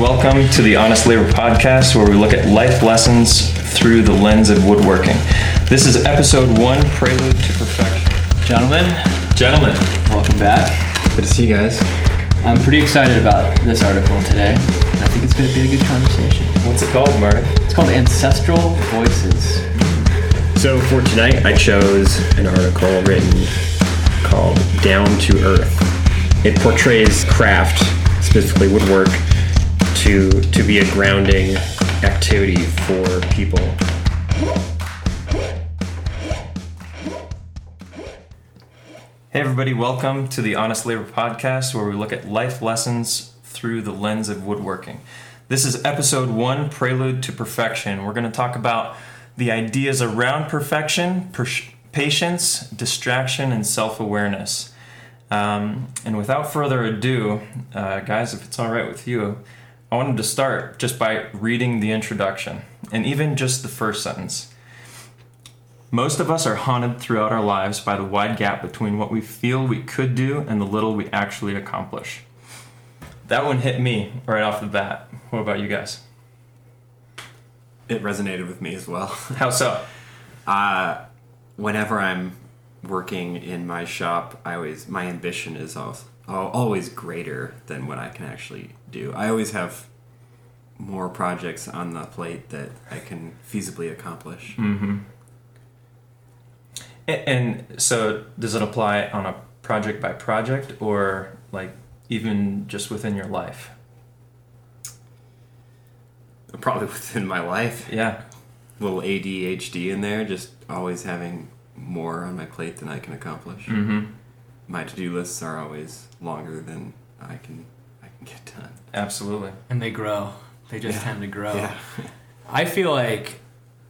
Welcome to the Honest Labour Podcast, where we look at life lessons through the lens of woodworking. This is episode one, Prelude to Perfection. Gentlemen, Gentlemen, welcome back. Good to see you guys. I'm pretty excited about this article today. I think it's going to be a good conversation. what's it called, Marty? It's called Ancestral Voices. So for tonight, I chose an article written called Down to Earth. It portrays craft, specifically woodwork, to, to be a grounding activity for people. Hey, everybody, welcome to the Honest Labour Podcast, where we look at life lessons through the lens of woodworking. This is episode one, Prelude to Perfection. We're going to talk about the ideas around perfection, per- patience, distraction, and self awareness. Um, and without further ado, uh, guys, if it's all right with you, I wanted to start just by reading the introduction and even just the first sentence. Most of us are haunted throughout our lives by the wide gap between what we feel we could do and the little we actually accomplish. That one hit me right off the bat. What about you guys? It resonated with me as well. How so? Uh, whenever I'm working in my shop, I always my ambition is always, always greater than what I can actually do. I always have more projects on the plate that I can feasibly accomplish. Mm-hmm. A- And so, does it apply on a project by project, or like even just within your life? Probably within my life, Yeah. little ADHD in there, just always having more on my plate than I can accomplish. Mm-hmm. My to-do lists are always longer than I can get done. Absolutely. And they grow. They just Yeah. tend to grow. Yeah. I feel like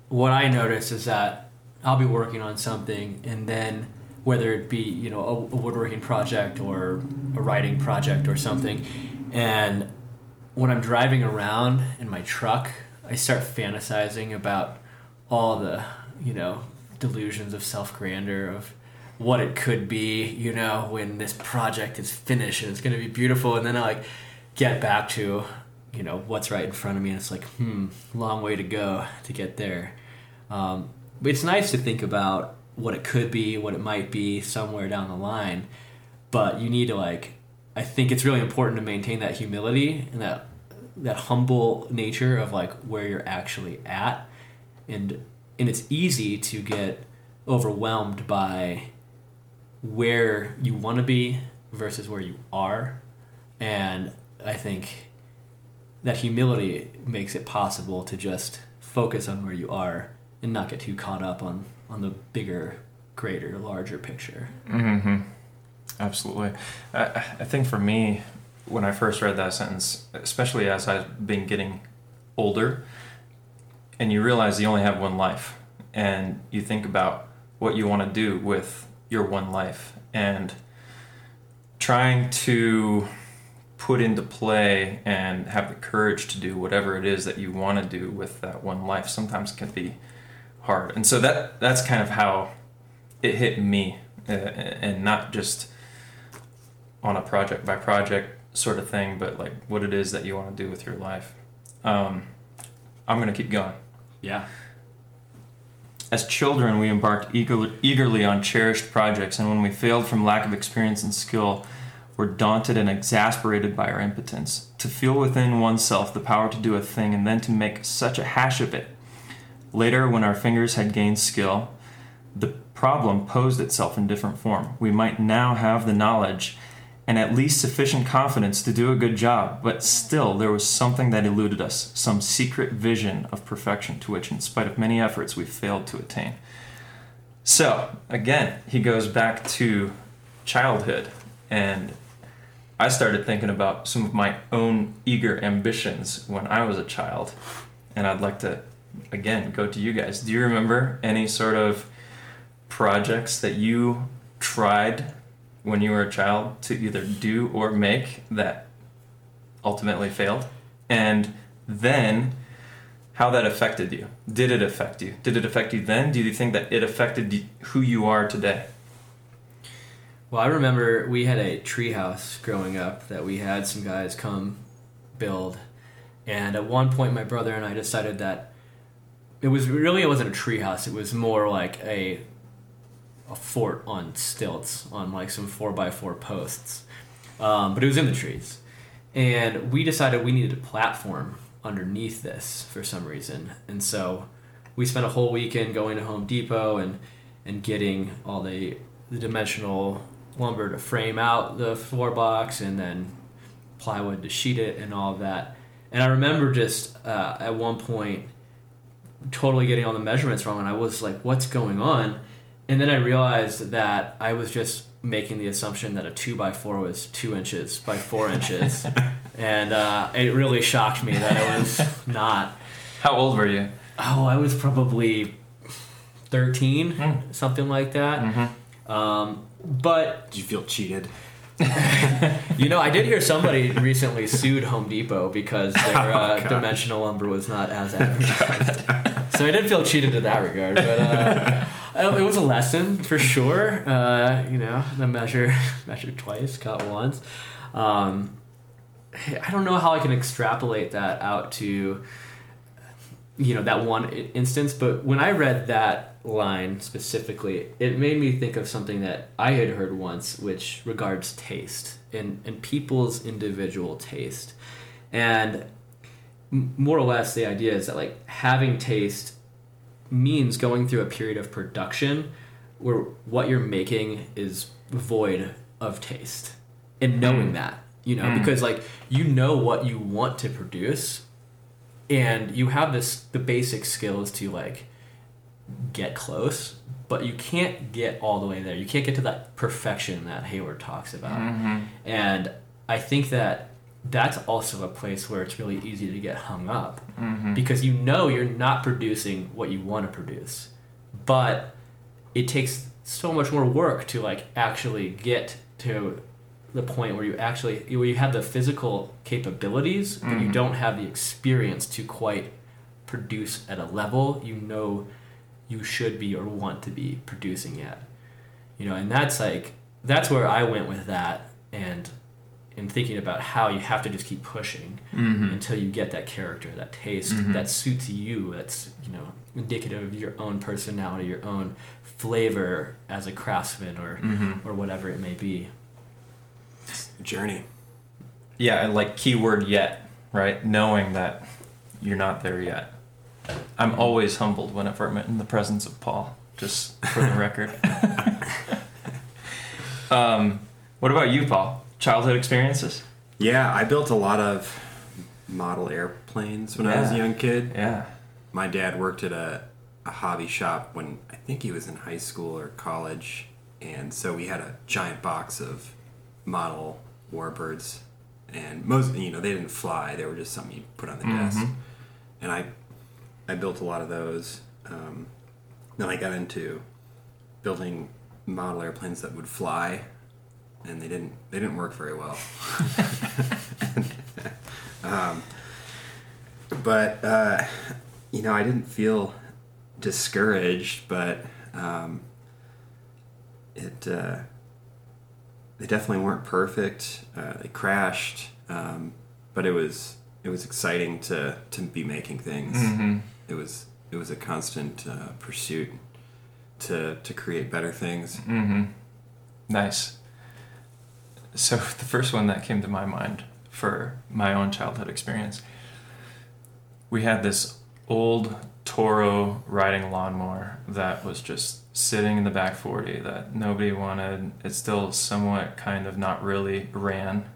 what I notice is that I'll be working on something and then whether it be, you know, a, a woodworking project or a writing project or something, and when I'm driving around in my truck, I start fantasizing about all the, you know, delusions of self grandeur of what it could be, you know, when this project is finished and it's going to be beautiful. And then I like get back to, you know, what's right in front of me. And it's like, hmm, long way to go to get there. Um, but it's nice to think about what it could be, what it might be somewhere down the line. But you need to like, I think it's really important to maintain that humility and that that humble nature of like where you're actually at, and and it's easy to get overwhelmed by where you want to be versus where you are, and I think that humility makes it possible to just focus on where you are and not get too caught up on on the bigger, greater, larger picture. Mm-hmm. Absolutely. I, I think for me, when I first read that sentence, especially as I've been getting older, and you realize you only have one life, and you think about what you want to do with your one life, and trying to put into play and have the courage to do whatever it is that you want to do with that one life sometimes can be hard. And so that that's kind of how it hit me, uh, and not just on a project by project sort of thing, but like what it is that you want to do with your life. Um, I'm gonna keep going. Yeah. As children, we embarked eagerly, eagerly on cherished projects, and when we failed from lack of experience and skill, were daunted and exasperated by our impotence. To feel within oneself the power to do a thing and then to make such a hash of it. Later, when our fingers had gained skill, the problem posed itself in different form. We might now have the knowledge and at least sufficient confidence to do a good job, but still there was something that eluded us, some secret vision of perfection to which, in spite of many efforts, we failed to attain. So, again, he goes back to childhood, and I started thinking about some of my own eager ambitions when I was a child, and I'd like to, again, go to you guys. Do you remember any sort of projects that you tried when you were a child to either do or make that ultimately failed? And then how that affected you. Did it affect you? Did it affect you then? Do you think that it affected who you are today? Well, I remember we had a treehouse growing up that we had some guys come build, And at one point, my brother and I decided that it was really it wasn't a treehouse. It was more like a a fort on stilts on like some four by four posts, um, but it was in the trees. And we decided we needed a platform underneath this for some reason, and so we spent a whole weekend going to Home Depot and and getting all the the dimensional lumber to frame out the floor box and then plywood to sheet it and all of that. And I remember just uh, at one point totally getting all the measurements wrong, and I was like, "What's going on?" And then I realized that I was just making the assumption that a two by four was two inches by four inches, and uh, it really shocked me that it was not. How old were you? Oh, I was probably thirteen, Hmm. something like that. Mm-hmm. Um, but Did you feel cheated? you know, I did hear somebody recently sued Home Depot because their Oh, uh, God. dimensional lumber was not as advertised. so I did feel cheated in that regard, but uh, it was a lesson for sure. Uh, you know, the measure measure twice, cut once. Um, I don't know how I can extrapolate that out to you know that one instance but when i read that line specifically it made me think of something that i had heard once which regards taste and, and people's individual taste and more or less the idea is that like having taste means going through a period of production where what you're making is void of taste and knowing mm. that you know mm. because like you know what you want to produce and you have this the basic skills to like get close but you can't get all the way there. You can't get to that perfection that hayward talks about. Mm-hmm. And i think that that's also a place where it's really easy to get hung up. Mm-hmm. Because you know you're not producing what you want to produce. But it takes so much more work to like actually get to the point where you actually where you have the physical capabilities but you mm-hmm. don't have the experience to quite produce at a level you know you should be or want to be producing at. You know and that's like that's where i went with that and in thinking about how you have to just keep pushing mm-hmm. until you get that character that taste mm-hmm. that suits you that's you know indicative of your own personality your own flavor as a craftsman or mm-hmm. or whatever it may be Journey. Yeah, and like keyword yet, right? Knowing that you're not there yet. I'm always humbled whenever I'm in the presence of Paul, just for the record. um, what about you, Paul? Childhood experiences? Yeah, I built a lot of model airplanes when I was a young kid. Yeah. My dad worked at a, a hobby shop when I think he was in high school or college, and so we had a giant box of model warbirds, and most you know they didn't fly; they were just something you put on the desk. And I, I built a lot of those. Um, then I got into building model airplanes that would fly, and they didn't they didn't work very well. um, but uh, you know, I didn't feel discouraged, but um, it uh, they definitely weren't perfect. Uh, they crashed, um, but it was it was exciting to to be making things. It was it was a constant uh, pursuit to to create better things. Mm-hmm. Nice. So the first one that came to my mind for my own childhood experience, we had this old Toro riding lawnmower that was just sitting in the back 40 that nobody wanted. It still somewhat kind of not really ran,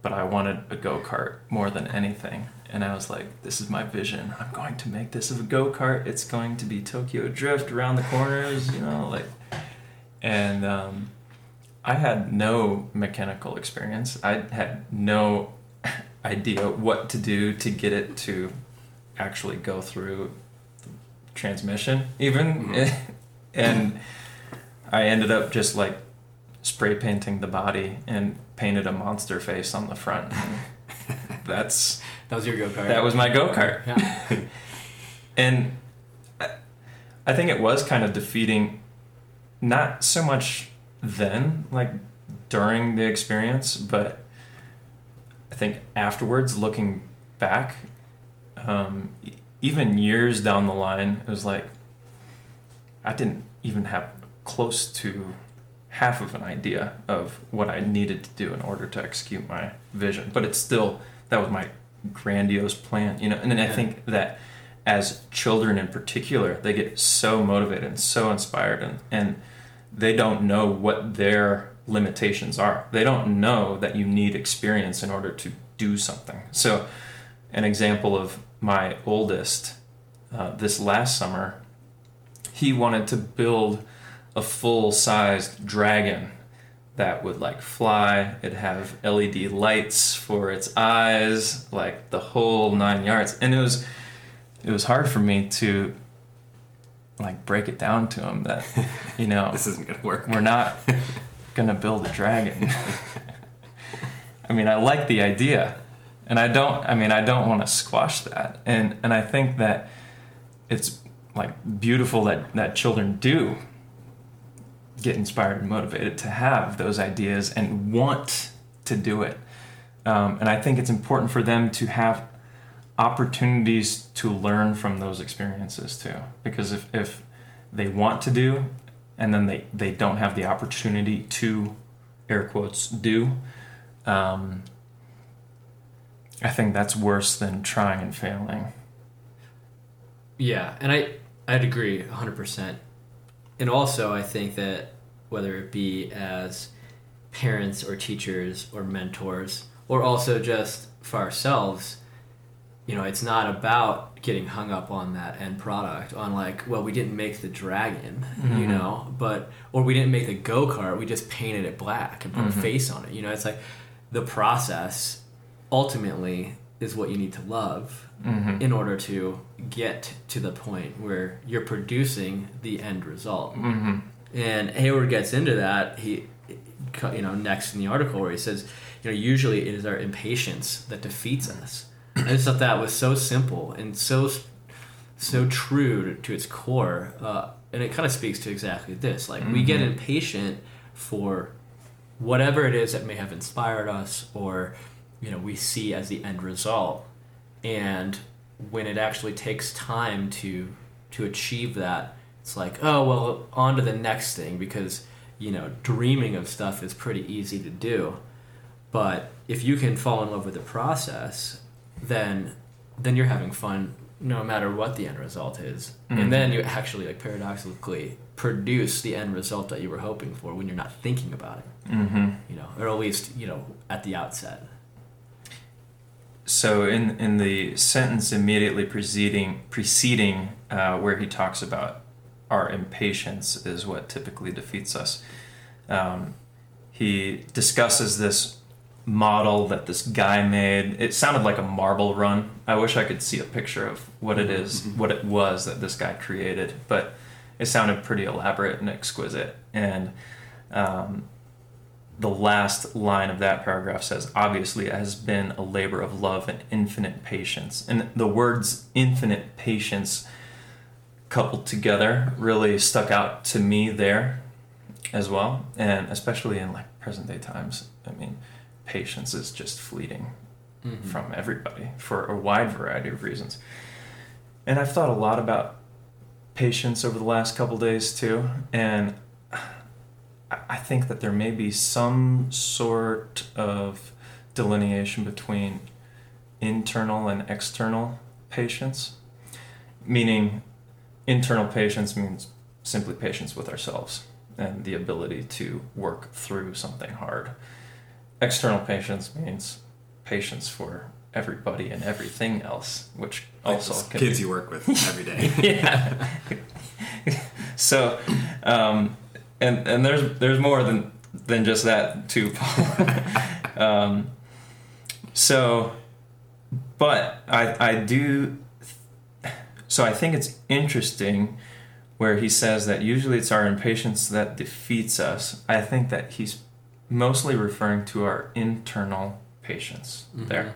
but I wanted a go kart more than anything. And I was like, this is my vision. I'm going to make this a go kart. It's going to be Tokyo Drift around the corners, you know, like. And um, I had no mechanical experience. I had no idea what to do to get it to actually go through the transmission, even. Mm-hmm. and I ended up just like spray painting the body and painted a monster face on the front. That's that was your go-kart that was my go kart. yeah And I, I think it was kind of defeating, not so much then, like during the experience, but I think afterwards, looking back, um, even years down the line, it was like I didn't even have close to half of an idea of what I needed to do in order to execute my vision. But it's still that was my grandiose plan, you know. And then I think that as children in particular, they get so motivated and so inspired, and and they don't know what their limitations are. They don't know that you need experience in order to do something. So, an example of my oldest uh, this last summer, he wanted to build a full sized dragon that would like fly. It'd have LED lights for its eyes, like the whole nine yards. And it was it was hard for me to like break it down to him that you know This isn't gonna work. we're not gonna build a dragon. I mean, I like the idea, and I don't. I mean, I don't want to squash that, and and I think that it's like beautiful that that children do get inspired and motivated to have those ideas and want to do it. Um, and I think it's important for them to have opportunities to learn from those experiences too. Because if, if they want to do and then they, they don't have the opportunity to, air quotes, do, um, I think that's worse than trying and failing. Yeah, and I I'd agree 100%. And also I think that whether it be as parents or teachers or mentors or also just for ourselves, you know, it's not about getting hung up on that end product on like, well, we didn't make the dragon, you mm-hmm. know, but or we didn't make the go-kart, we just painted it black and put a mm-hmm. face on it. You know, it's like the process ultimately is what you need to love mm-hmm. in order to get to the point where you're producing the end result. Mm-hmm. And Hayward gets into that. He, you know, next in the article where he says, you know, usually it is our impatience that defeats us. I just thought that was so simple and so so true to, to its core, uh, and it kind of speaks to exactly this. Like we get impatient for whatever it is that may have inspired us, or you know, we see as the end result, and when it actually takes time to to achieve that, it's like, oh well, on to the next thing because you know, dreaming of stuff is pretty easy to do, but if you can fall in love with the process, then then you're having fun no matter what the end result is. And then you actually like paradoxically produce the end result that you were hoping for when you're not thinking about it. Mm-hmm. You know, or at least, you know, at the outset. So in in the sentence immediately preceding preceding uh, where he talks about our impatience is what typically defeats us. Um, he discusses this model that this guy made. It sounded like a marble run. I wish I could see a picture of what it is, what it was that this guy created, but it sounded pretty elaborate and exquisite. And um, the last line of that paragraph says, obviously, it has been a labor of love and infinite patience. And the words infinite patience coupled together really stuck out to me there as well. And especially in like present day times. I mean, patience is just fleeting mm-hmm. from everybody for a wide variety of reasons. And I've thought a lot about patience over the last couple days too. And I- I think that there may be some sort of delineation between internal and external patience. Meaning, internal patience means simply patience with ourselves and the ability to work through something hard. External patience means patience for everybody and everything else, which Like also can kids be- you work with every day. yeah. so, um, and and there's there's more than than just that too, Paul. um, so, but I I do. So I think it's interesting where he says that usually it's our impatience that defeats us. I think that he's mostly referring to our internal patience mm-hmm. there.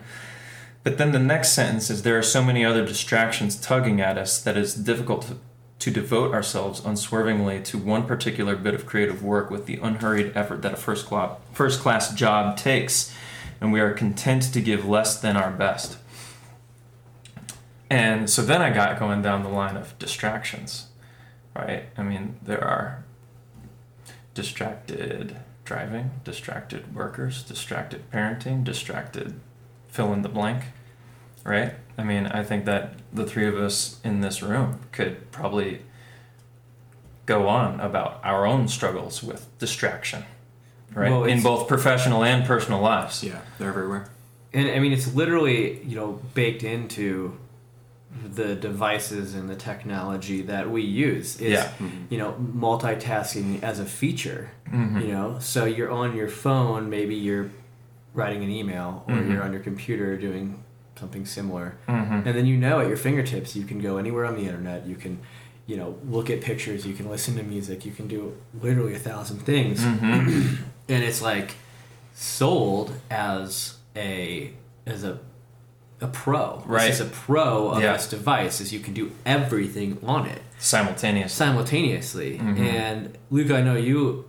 But then the next sentence is there are so many other distractions tugging at us that it's difficult to, to devote ourselves unswervingly to one particular bit of creative work with the unhurried effort that a first class, first class job takes, and we are content to give less than our best. And so then I got going down the line of distractions, right? I mean, there are distracted driving, distracted workers, distracted parenting, distracted fill in the blank, right? I mean, I think that the three of us in this room could probably go on about our own struggles with distraction, right? Well, in both professional and personal lives. Yeah, they're everywhere. And I mean, it's literally you know baked into the devices and the technology that we use. Is, Yeah. You know, multitasking as a feature. Mhm. You know, so you're on your phone, maybe you're writing an email, or Mhm. you're on your computer doing something similar, Mhm. and then you know at your fingertips you can go anywhere on the internet. You can, you know, look at pictures. You can listen to music. You can do literally a thousand things Mhm. and it's like sold as a as a a pro. Right. This is a pro of Yeah. this device is you can do everything on it simultaneously. simultaneously. Mhm. And Luke, I know you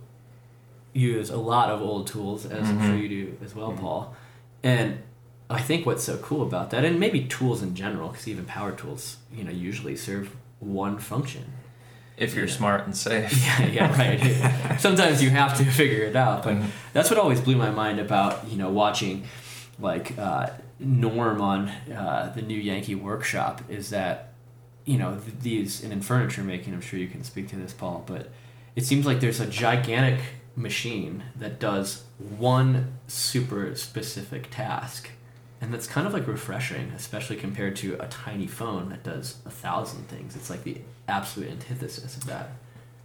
use a lot of old tools, as I'm sure Mhm. you do as well, Paul. And I think what's so cool about that, and maybe tools in general, because even power tools, you know, usually serve one function. If you're Yeah. smart and safe. yeah, yeah, right. Sometimes you have to figure it out, but Mhm. that's what always blew my mind about you know watching like uh, Norm on uh, the new Yankee Workshop is that you know these and in furniture making. I'm sure you can speak to this, Paul, but it seems like there's a gigantic machine that does one super specific task. And that's kind of like refreshing, especially compared to a tiny phone that does a thousand things. It's like the absolute antithesis of that.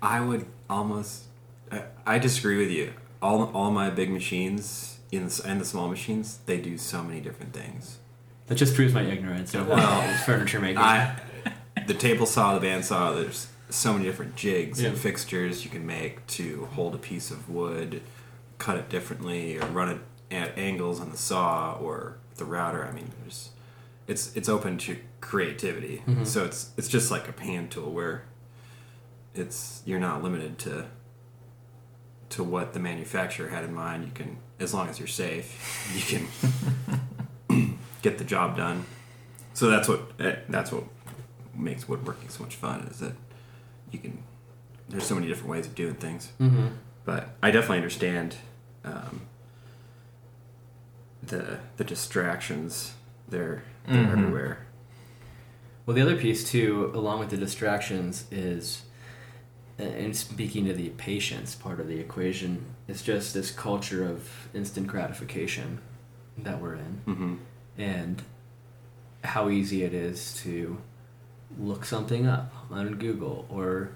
I would almost. I, I disagree with you. All all my big machines in the, and the small machines, they do so many different things. That just proves my ignorance of Well, furniture making. I, the table saw, the bandsaw. There's so many different jigs and fixtures you can make to hold a piece of wood, cut it differently, or run it at angles on the saw or the router. I mean, there's it's it's open to creativity. Mhm. So it's it's just like a pan tool where it's you're not limited to to what the manufacturer had in mind. You can as long as you're safe, you can get the job done. So that's what eh, that's what makes woodworking so much fun is that you can there's so many different ways of doing things. mm-hmm. But I definitely understand um, the the distractions. They're they're Mhm. everywhere. Well, the other piece too, along with the distractions, is, and speaking to the patience part of the equation, it's just this culture of instant gratification that we're in, hmm and how easy it is to look something up on Google or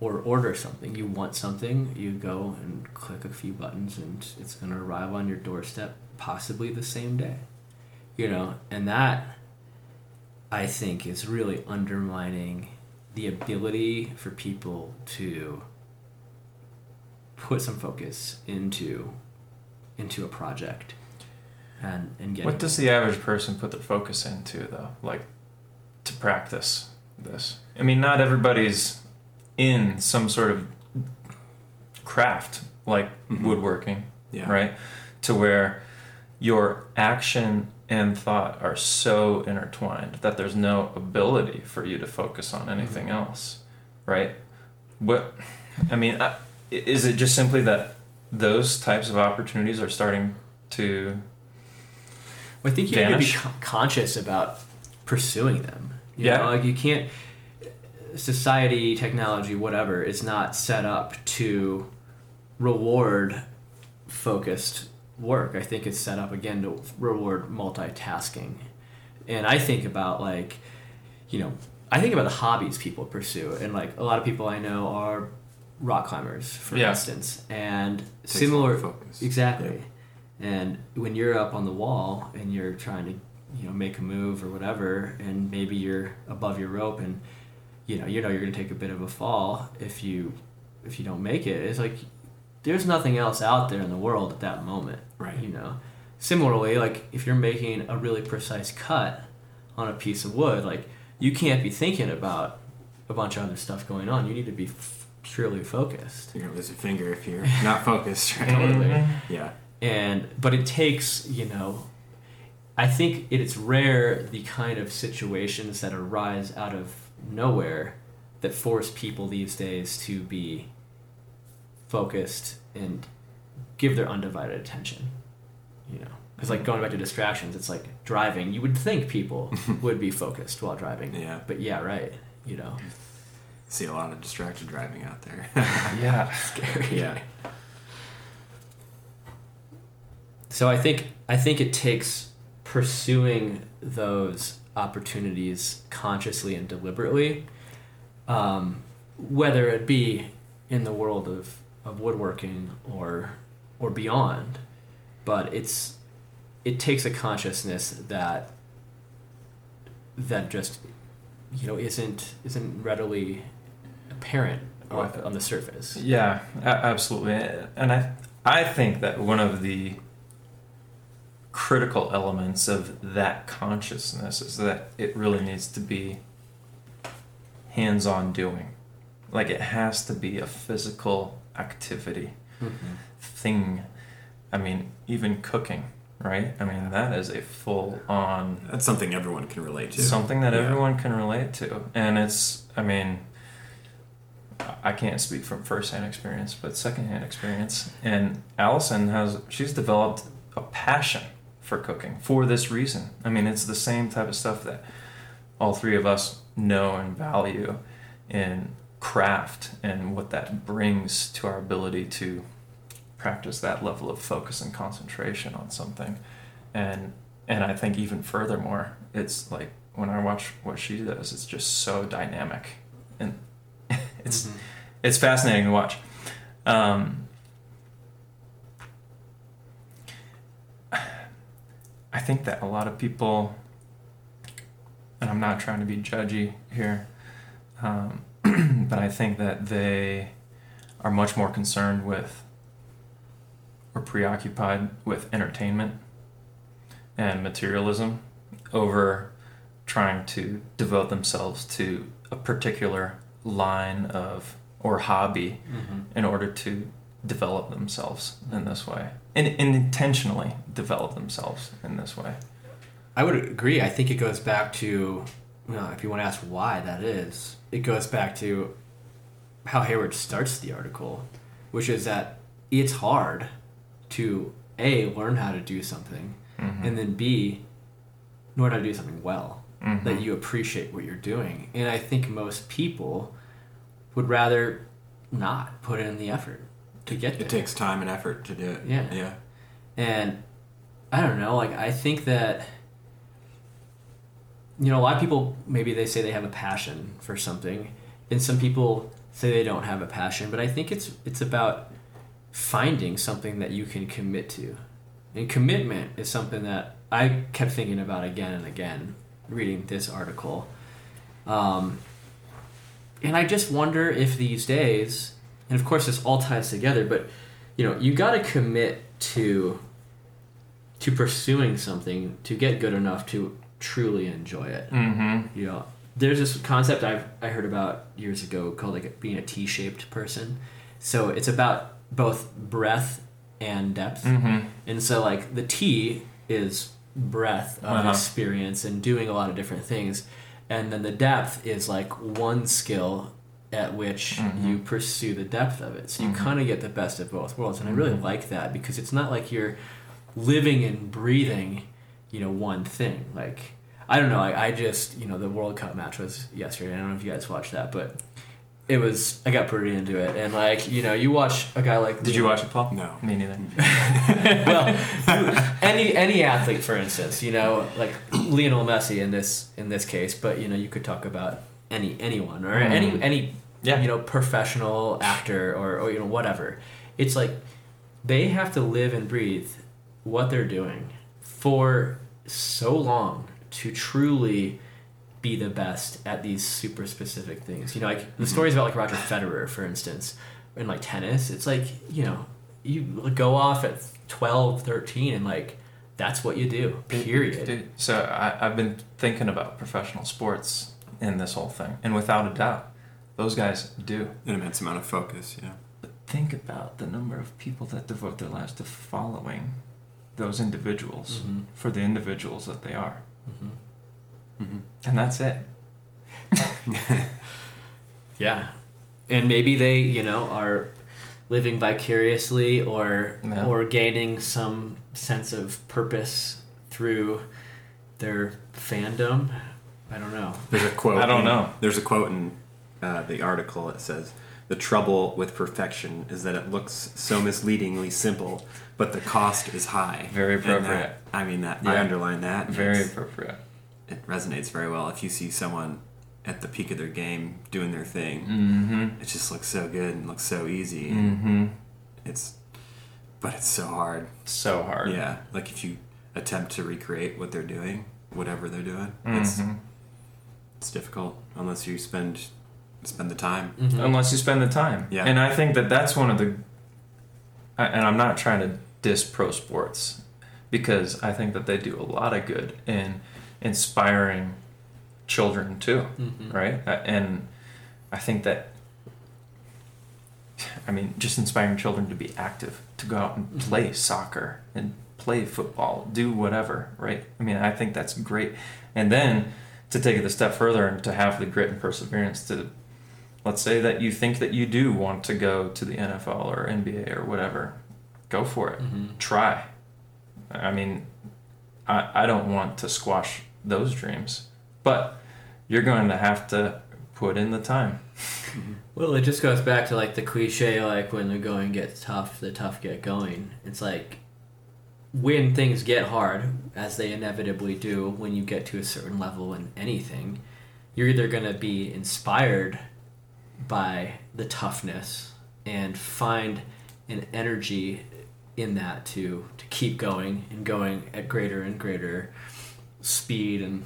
or order something. You want something, you go and click a few buttons, and it's going to arrive on your doorstep, possibly the same day. You know, and that I think is really undermining the ability for people to put some focus into into a project and and get What does the average person put their focus into, though? Like, to practice this? I mean, not everybody's in some sort of craft like Mhm. woodworking, Yeah. right? To where your action and thought are so intertwined that there's no ability for you to focus on mm-hmm. anything else, right? What I mean, I- is it just simply that those types of opportunities are starting to I think you have to be conscious about pursuing them. You Yeah. know, like you can't. Society, technology, whatever, is not set up to reward focused work. I think it's set up again to reward multitasking. And I think about like, you know, I think about the hobbies people pursue, and like a lot of people I know are rock climbers, for Yeah. instance, and Takes similar. Exactly. And when you're up on the wall and you're trying to, you know, make a move or whatever, and maybe you're above your rope and you know, you know you're gonna take a bit of a fall if you if you don't make it. It's like there's nothing else out there in the world at that moment. Right. You know. Similarly, like if you're making a really precise cut on a piece of wood, like you can't be thinking about a bunch of other stuff going on. You need to be f- purely focused. You're gonna lose a finger if you're not focused, right? Totally. Yeah. and but it takes you know I think it's rare the kind of situations that arise out of nowhere that force people these days to be focused and give their undivided attention. You know, because like going back to distractions, it's like driving. You would think people would be focused while driving. Yeah. But yeah, right. You know, See a lot of distracted driving out there. Yeah. scary. yeah. So I think I think it takes pursuing those opportunities consciously and deliberately, um, whether it be in the world of, of woodworking or or beyond. But it's it takes a consciousness that that just you know isn't isn't readily apparent on, on the surface. Yeah, absolutely. And I I think that one of the critical elements of that consciousness is that it really needs to be hands-on doing. Like it has to be a physical activity mm-hmm. thing. I mean, even cooking, right? I mean, that is a full-on That's something everyone can relate to. something that Yeah. everyone can relate to and it's i mean i can't speak from firsthand experience but secondhand experience and allison has she's developed a passion for cooking for this reason i mean it's the same type of stuff that all three of us know and value in craft and what that brings to our ability to practice that level of focus and concentration on something and and I think even furthermore, it's like when I watch what she does, it's just so dynamic, and it's Mhm. it's fascinating to watch. Um, I think that a lot of people, and I'm not trying to be judgy here, um, but I think that they are much more concerned with or preoccupied with entertainment and materialism over trying to devote themselves to a particular line of or hobby mm-hmm. in order to develop themselves in this way and, and intentionally develop themselves in this way I would agree. I think it goes back to, know, if you want to ask why that is, it goes back to how Hayward starts the article, which is that it's hard to A, learn how to do something, and then B, learn how to do something well, Mhm. that you appreciate what you're doing. And I think most people would rather not put in the effort to get there. It takes time and effort to do it. Yeah. Yeah. And I don't know, like I think that you know, a lot of people maybe they say they have a passion for something, and some people say they don't have a passion, but I think it's it's about finding something that you can commit to. And commitment is something that I kept thinking about again and again reading this article. Um, and I just wonder if these days, and of course this all ties together, but you know, you got to commit to to pursuing something to get good enough to truly enjoy it. mm-hmm. You know, there's this concept I've I heard about years ago called like being a T-shaped person. So it's about both breadth and depth. Mm-hmm. And so like the T is breadth of Uh-huh. experience and doing a lot of different things. And then the depth is like one skill at which Mhm. you pursue the depth of it. So you Mhm. kind of get the best of both worlds. And I really Mhm. like that because it's not like you're living and breathing, you know, one thing. Like I don't know, I, I just you know, the World Cup match was yesterday. I don't know if you guys watched that, but it was I got pretty into it. And like, you know, you watch a guy like did you watch it paul No. me neither well, any any athlete, for instance, you know, like Lionel Messi in this in this case, but you know, you could talk about any anyone or any Mm. any Yeah. you know professional actor or or you know whatever. It's like they have to live and breathe what they're doing for so long to truly be the best at these super specific things. You know, like the mm-hmm. stories about like Roger Federer, for instance, in like tennis, it's like, you know, you go off at 12, 13 and like that's what you do. Period. So I, I've been thinking about professional sports in this whole thing, and without a doubt, those guys do. An immense amount of focus. Yeah. But think about the number of people that devote their lives to following those individuals Mhm. for the individuals that they are. Mhm. And that's it. Yeah. And maybe they, you know, are living vicariously or Yeah. or gaining some sense of purpose through their fandom. I don't know. There's a quote. I don't in- know. There's a quote in uh, the article that says, "The trouble with perfection is that it looks so misleadingly simple, but the cost is high." Very appropriate. that- I mean that. I underline that. Very appropriate. It resonates very well. If you see someone at the peak of their game doing their thing, Mm-hmm. it just looks so good and looks so easy. Mm-hmm. It's, but it's so hard. So hard. Yeah, like if you attempt to recreate what they're doing, whatever they're doing, it's Mhm. it's difficult unless you spend spend the time. Unless you spend the time. Yeah. And I think that that's one of the. And I'm not trying to diss pro sports because I think that they do a lot of good in inspiring children too, Mhm. right? Uh, And I think that. I mean, just inspiring children to be active, to go out and Mm-hmm. play soccer and play football, do whatever, right? I mean, I think that's great. And then to take it a step further and to have the grit and perseverance to let's say that you think that you do want to go to the NFL or NBA or whatever, go for it. Mhm. Try. I mean, I, I don't want to squash those dreams, but you're going to have to put in the time. Well, it just goes back to like the cliche, like when the going gets tough, the tough get going. It's like when things get hard, as they inevitably do when you get to a certain level in anything, you're either going to be inspired by the toughness and find an energy in that to to keep going and going at greater and greater speed and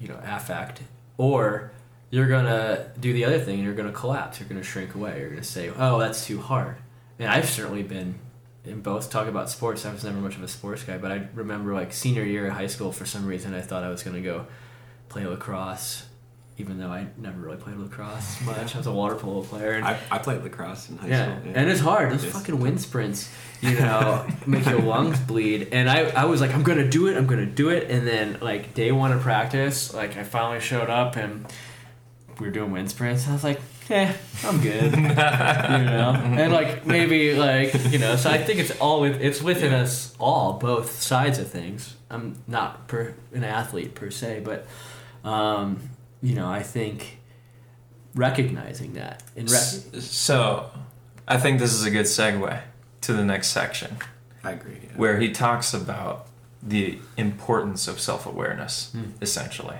you know affect. Or you're gonna do the other thing and you're gonna collapse you're gonna shrink away you're gonna say oh that's too hard. And i've certainly been in both talk about sports i was never much of a sports guy but i remember like senior year of high school for some reason i thought i was gonna go play lacrosse even though i never really played lacrosse much i was a water polo player and I, I played lacrosse in high yeah, school. and it's hard. Those It fucking wind sprints, you know, make your lungs bleed. And I, I was like, I'm gonna do it. I'm gonna do it. And then like day one of practice, like I finally showed up and we were doing wind sprints. I was like, eh, I'm good, you know. And like maybe like you know. So I think it's all with it's within us all, both sides of things. I'm not per, an athlete per se, but um, you know, I think recognizing that and rec- So, I think this is a good segue to the next section I agree. Yeah. where he talks about the importance of self awareness, hmm. essentially.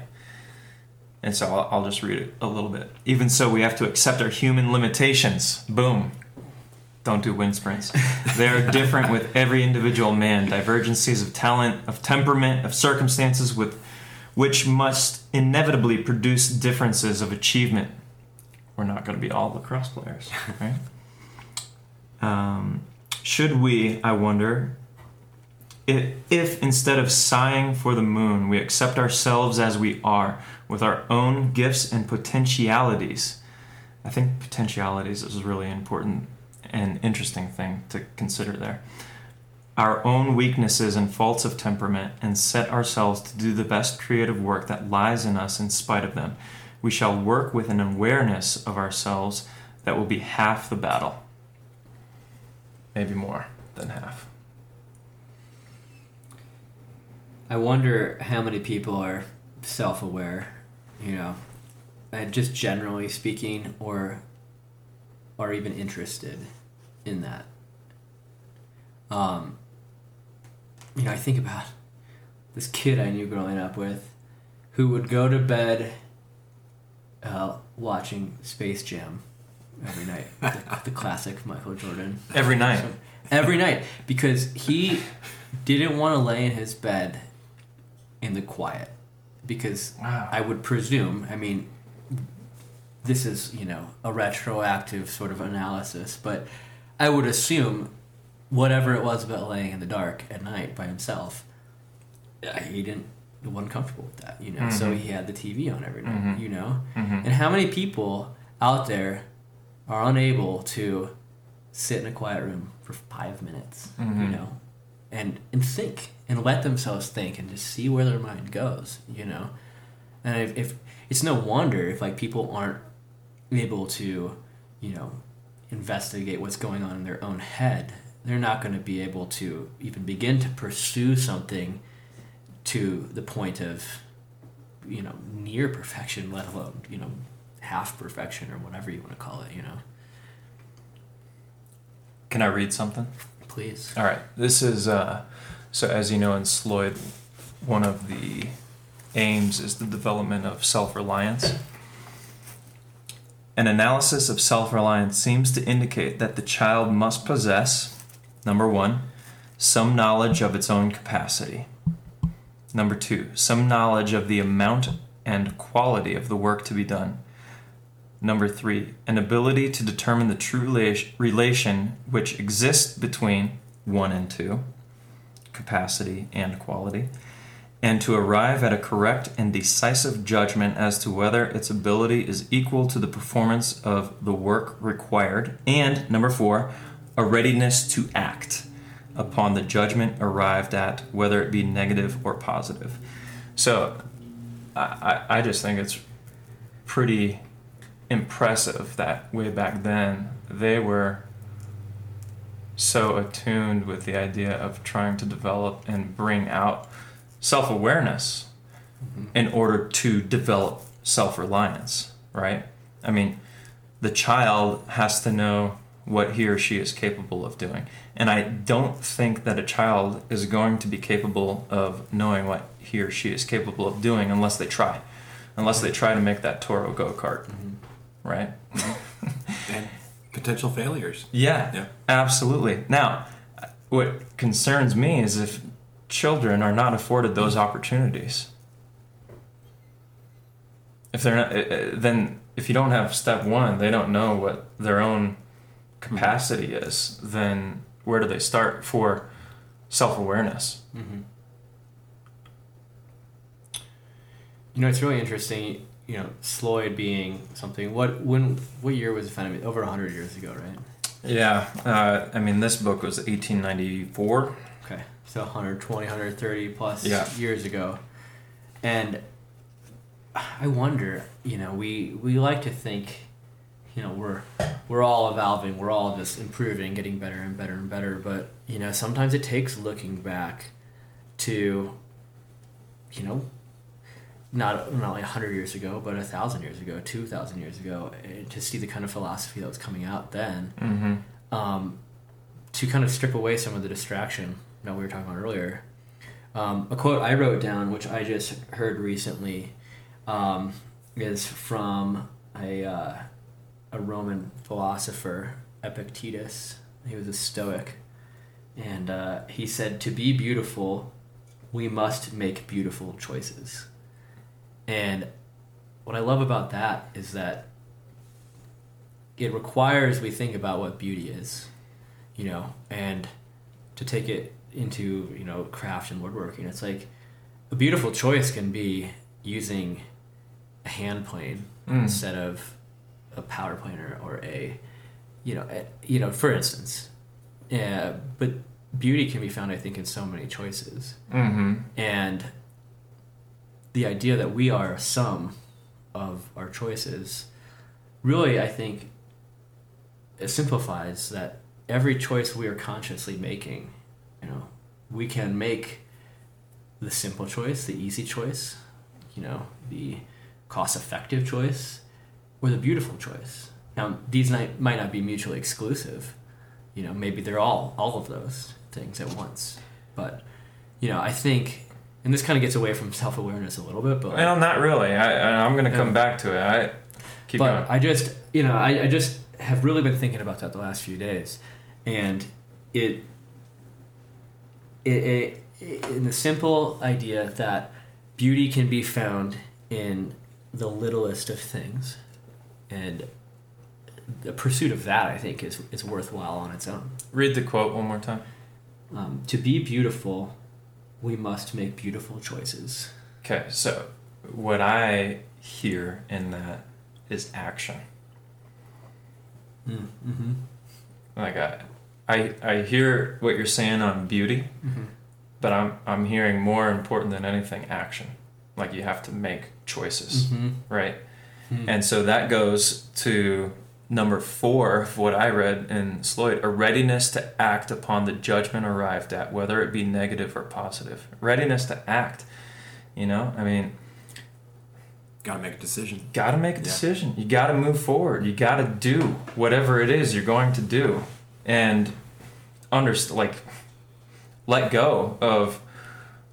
And so I'll, I'll just read it a little bit. Even so, we have to accept our human limitations. Boom. Don't do wind sprints. They are different with every individual man. Divergencies of talent, of temperament, of circumstances with which must inevitably produce differences of achievement. We're not going to be all lacrosse players, right? Um, should we, I wonder, if, if instead of sighing for the moon, we accept ourselves as we are, with our own gifts and potentialities, I think potentialities is a really important and interesting thing to consider there. Our own weaknesses and faults of temperament, and set ourselves to do the best creative work that lies in us in spite of them. We shall work with an awareness of ourselves that will be half the battle. Maybe more than half. I wonder how many people are self aware, you know, and just generally speaking, or are even interested in that. Um, you know, I think about this kid I knew growing up with who would go to bed uh, watching Space Jam every night, the, the classic Michael Jordan Every night. every night because he didn't want to lay in his bed in the quiet because Wow. I would presume I mean this is you know a retroactive sort of analysis but I would assume whatever it was about laying in the dark at night by himself uh, he didn't wasn't comfortable with that you know so Mhm. he had the TV on every night Mhm. you know Mhm. and how many people out there are unable to sit in a quiet room for five minutes, you Mhm. know, and and think and let themselves think and just see where their mind goes you know and if, if it's no wonder if like people aren't able to you know investigate what's going on in their own head they're not going to be able to even begin to pursue something to the point of you know near perfection let alone you know half perfection or whatever you want to call it you know Can I read something? please All right. This is uh, so as you know in Sloyd, one of the aims is the development of self-reliance. An analysis of self-reliance seems to indicate that the child must possess number 1, some knowledge of its own capacity. Number 2, some knowledge of the amount and quality of the work to be done. Number three, an ability to determine the true relation which exists between one and two, capacity and quality, and to arrive at a correct and decisive judgment as to whether its ability is equal to the performance of the work required. And number four, a readiness to act upon the judgment arrived at, whether it be negative or positive. So I, I, just think it's pretty impressive that way back then they were so attuned with the idea of trying to develop and bring out self awareness mm-hmm. in order to develop self reliance, right? I mean, the child has to know what he or she is capable of doing. And I don't think that a child is going to be capable of knowing what he or she is capable of doing unless they try. Unless they try to make that Toro go kart, right? and potential failures. Yeah, Yeah. absolutely. Now, what concerns me is if children are not afforded those opportunities. If they're not, uh, uh, then if you don't have step one, they don't know what their own capacity is. Then where do they start for self awareness? You know, it's really interesting. You know, Sloyd being something. What when what year was it founded? Over hundred years ago, right? Yeah, uh, I mean, this book was 1894. Okay, so 120, 130 plus Yeah. years ago, and I wonder. You know, we we like to think, you know, we're we're all evolving, we're all just improving, getting better and better and better. But you know, sometimes it takes looking back to, you know, not not like hundred years ago, but a thousand years ago, two thousand years ago, eh, to see the kind of philosophy that was coming out then Mm-hmm. um, to kind of strip away some of the distraction that we were talking about earlier. Um, a quote I wrote down, which I just heard recently, um, is from a, uh, a Roman philosopher, Epictetus. He was a Stoic. And uh, he said, To be beautiful, we must make beautiful choices. And what I love about that is that it requires we think about what beauty is, you know, and to take it into, you know, craft and woodworking. It's like a beautiful choice can be using a hand plane Mm. instead of a power planer or a, you know, a, you know, for instance. Yeah, but beauty can be found, I think, in so many choices Mm-hmm. and the idea that we are a sum of our choices really i think it simplifies that every choice we are consciously making you know we can make the simple choice the easy choice you know the cost effective choice or the beautiful choice now these might, might not be mutually exclusive you know maybe they're all all of those things at once but you know i think and this kind of gets away from self-awareness a little bit but Well, not really. I, I'm going to come Yeah. back to it. I keep but going. I just, you know, I, I just have really been thinking about that the last few days, and it, it, it, in the simple idea that beauty can be found in the littlest of things, and the pursuit of that, I think, is is worthwhile on its own. Read the quote one more time. Um, to be beautiful, we must make beautiful choices. Okay, so what I hear in that is action. Mm-hmm. Like I, I I hear what you're saying on beauty, Mm-hmm. but I'm I'm hearing more important than anything action. Like you have to make choices, Mm-hmm. right? Hmm. And so that goes to number four of what I read in Sloyd a readiness to act upon the judgment arrived at, whether it be negative or positive. Readiness to act. You know, I mean, Gotta make a decision. got to make a Yeah. decision. You got to move forward. You got to do whatever it is you're going to do, and underst like let go of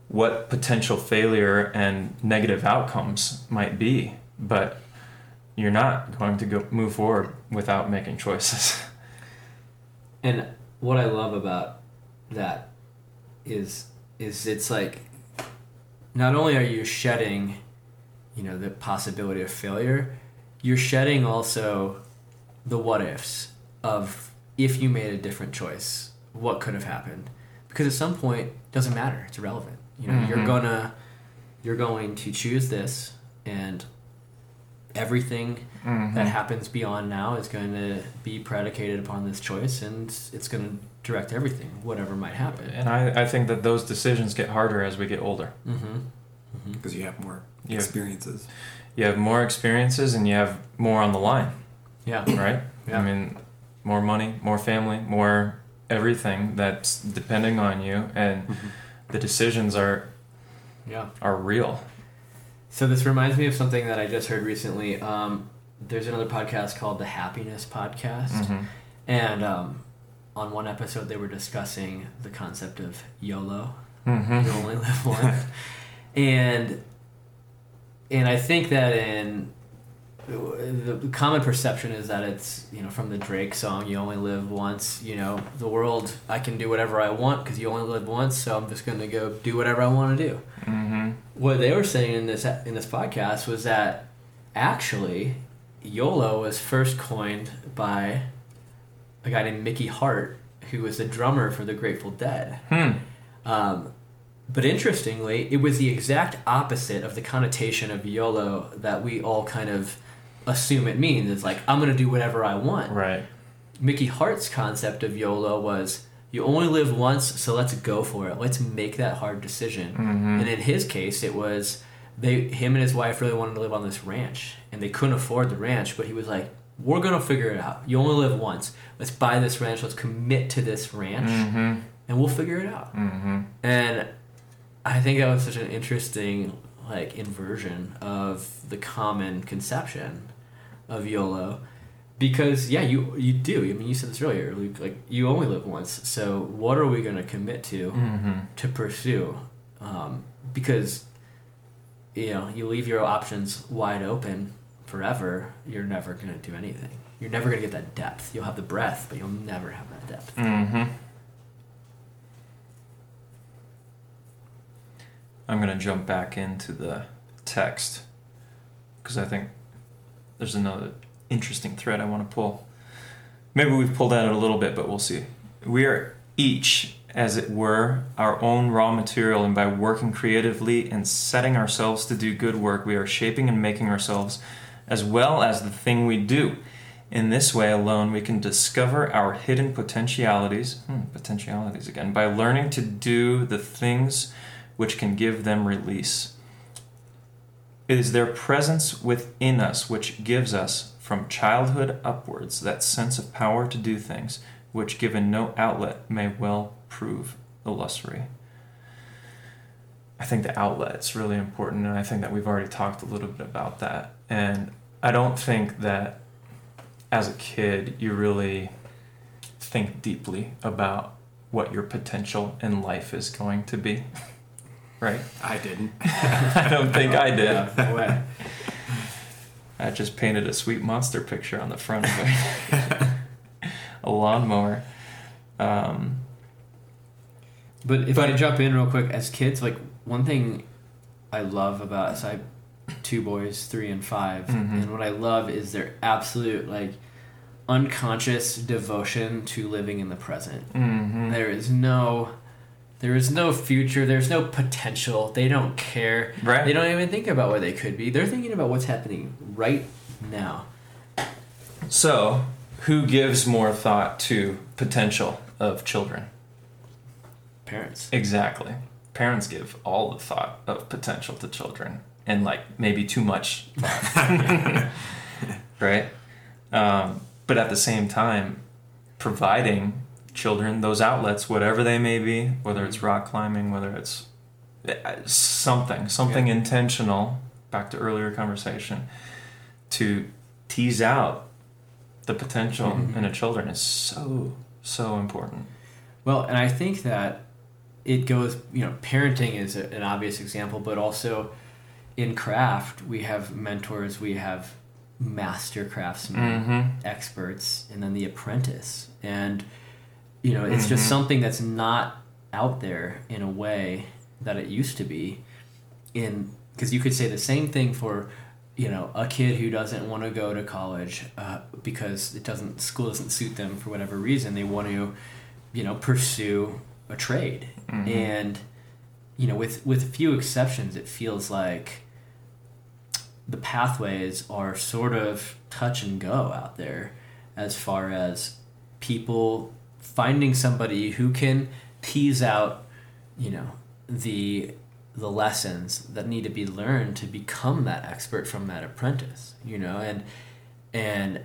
what potential failure and negative outcomes might be. But you're not going to go move forward without making choices. And what I love about that is is it's like not only are you shedding, you know, the possibility of failure, you're shedding also the what ifs of if you made a different choice, what could have happened? Because at some point it doesn't matter, it's irrelevant. You know, you're Mhm. gonna you're going to choose this and everything that mm-hmm. happens beyond now is going to be predicated upon this choice and it's going to direct everything whatever might happen And I, I think that those decisions get harder as we get older. mm-hmm. mm-hmm. Because you have more Yeah. experiences. You have more experiences and you have more on the line. yeah right? Yeah. I mean, more money, more family, more everything that's depending on you, and mm-hmm. the decisions are yeah are real. So this reminds me of something that i just heard recently um, there's another podcast called the happiness podcast Mhm. and um, on one episode they were discussing the concept of yolo Mhm. you only live once and and i think that in the common perception is that it's you know from the drake song you only live once you know the world i can do whatever i want because you only live once so i'm just going to go do whatever i want to do Mhm. What they were saying in this in this podcast was that actually YOLO was first coined by a guy named Mickey Hart, who was the drummer for the Grateful Dead. Hmm. Um, but interestingly, it was the exact opposite of the connotation of YOLO that we all kind of assume it means. It's like I'm going to do whatever I want. Right. Mickey Hart's concept of YOLO was you only live once, so let's go for it. Let's make that hard decision. Mhm. And in his case, it was they him and his wife really wanted to live on this ranch, and they couldn't afford the ranch. But he was like, "We're gonna figure it out. You only live once. Let's buy this ranch. Let's commit to this ranch, Mhm. and we'll figure it out." Mhm. And I think that was such an interesting like inversion of the common conception of YOLO. Because yeah, you you do. I mean, you said this earlier. Like, like you only live once, so what are we going to commit to Mhm. to pursue? Um, because you know, you leave your options wide open forever. You're never going to do anything. You're never going to get that depth. You'll have the breadth, but you'll never have that depth. Mhm. I'm gonna jump back into the text because I think there's another interesting thread I want to pull. Maybe we've pulled at it a little bit, but we'll see. We are each, as it were, our own raw material, and by working creatively and setting ourselves to do good work, we are shaping and making ourselves as well as the thing we do. In this way alone, we can discover our hidden potentialities, hmm, potentialities again, by learning to do the things which can give them release. It is their presence within us which gives us, from childhood upwards, that sense of power to do things which, given no outlet, may well prove illusory. I think the outlet's really important, and I think that we've already talked a little bit about that. And I don't think that as a kid you really think deeply about what your potential in life is going to be. right? I didn't. I don't think I did. Yeah, no way. I just painted a sweet monster picture on the front of it. a lawnmower. Um, But if I jump in real quick, as kids, like one thing I love about so I have two boys, three and 5 Mhm. and what I love is their absolute like unconscious devotion to living in the present. mhm. There is no there is no future, there's no potential. They don't care. Right. They don't even think about what they could be. They're thinking about what's happening right now. So, who gives more thought to potential of children? Parents. Exactly. Parents give all the thought of potential to children, and like maybe too much right? Um, but at the same time, providing children those outlets, whatever they may be, whether it's rock climbing, whether it's uh, something, something intentional, back to earlier conversation, to tease out the potential Mhm. in a children is so, so important. Well, and I think that it goes, you know, parenting is a, an obvious example, but also in craft, we have mentors, we have master craftsmen, Mm-hmm. experts, and then the apprentice. And, you know, it's just Mhm. something that's not out there in a way that it used to be. In because you could say the same thing for, you know, a kid who doesn't want to go to college uh, because it doesn't school doesn't suit them for whatever reason. They want to, you know, pursue a trade, Mhm. and you know, with with a few exceptions, it feels like the pathways are sort of touch and go out there as far as people finding somebody who can tease out you know the the lessons that need to be learned to become that expert from that apprentice you know? And and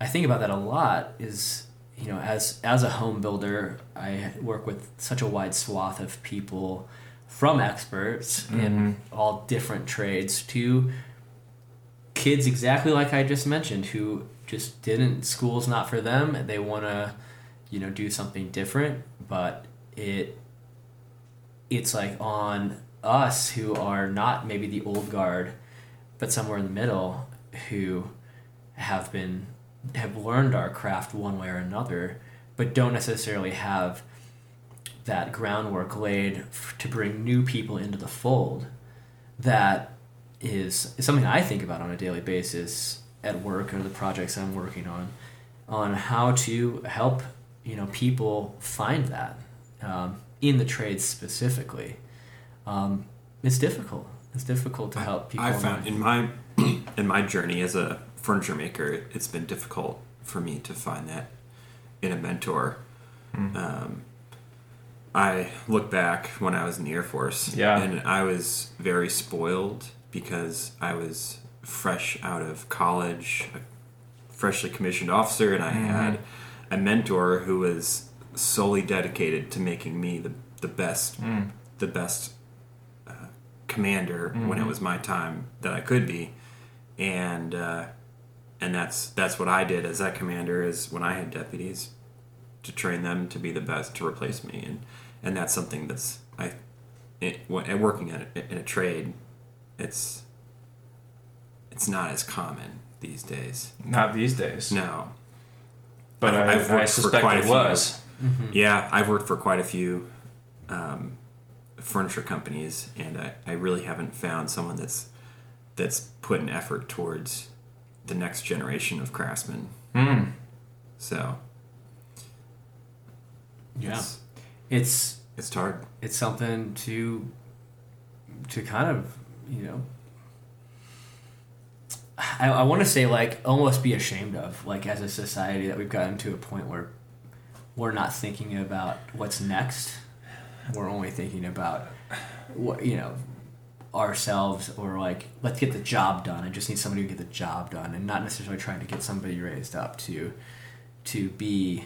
i think about that a lot is you know as as a home builder i work with such a wide swath of people from experts in mm-hmm. all different trades to kids exactly like I just mentioned who just didn't school's not for them they want to you know do something different but it it's like on us who are not maybe the old guard but somewhere in the middle who have been have learned our craft one way or another but don't necessarily have that groundwork laid f- to bring new people into the fold. That is, is something I think about on a daily basis at work or the projects I'm working on, on how to help you know people find that um, in the trades specifically. Um, it's difficult. It's difficult to help people. I found in my in my journey as a furniture maker, it's been difficult for me to find that in a mentor. Um, I look back when I was in the Air Force, Yeah. and I was very spoiled because I was fresh out of college, a freshly commissioned officer, and I had a mentor who was solely dedicated to making me the the best the best uh, commander when it was my time that I could be, and uh, and that's that's what I did as that commander is when I had deputies to train them to be the best to replace me, and and that's something that's I it, when, working in a, in a trade, it's it's not as common these days. Not these days. No, But I've- I, I've I worked for suspect quite a few. was. Yeah, I've worked for quite a few um, furniture companies, and I, I really haven't found someone that's that's put an effort towards the next generation of craftsmen. Mm. So yeah, it's, it's it's hard. it's something to to kind of you know I, I want to say like almost be ashamed of like as a society that we've gotten to a point where we're not thinking about what's next. We're only thinking about what you know ourselves or like let's get the job done. I just need somebody to get the job done and not necessarily trying to get somebody raised up to to be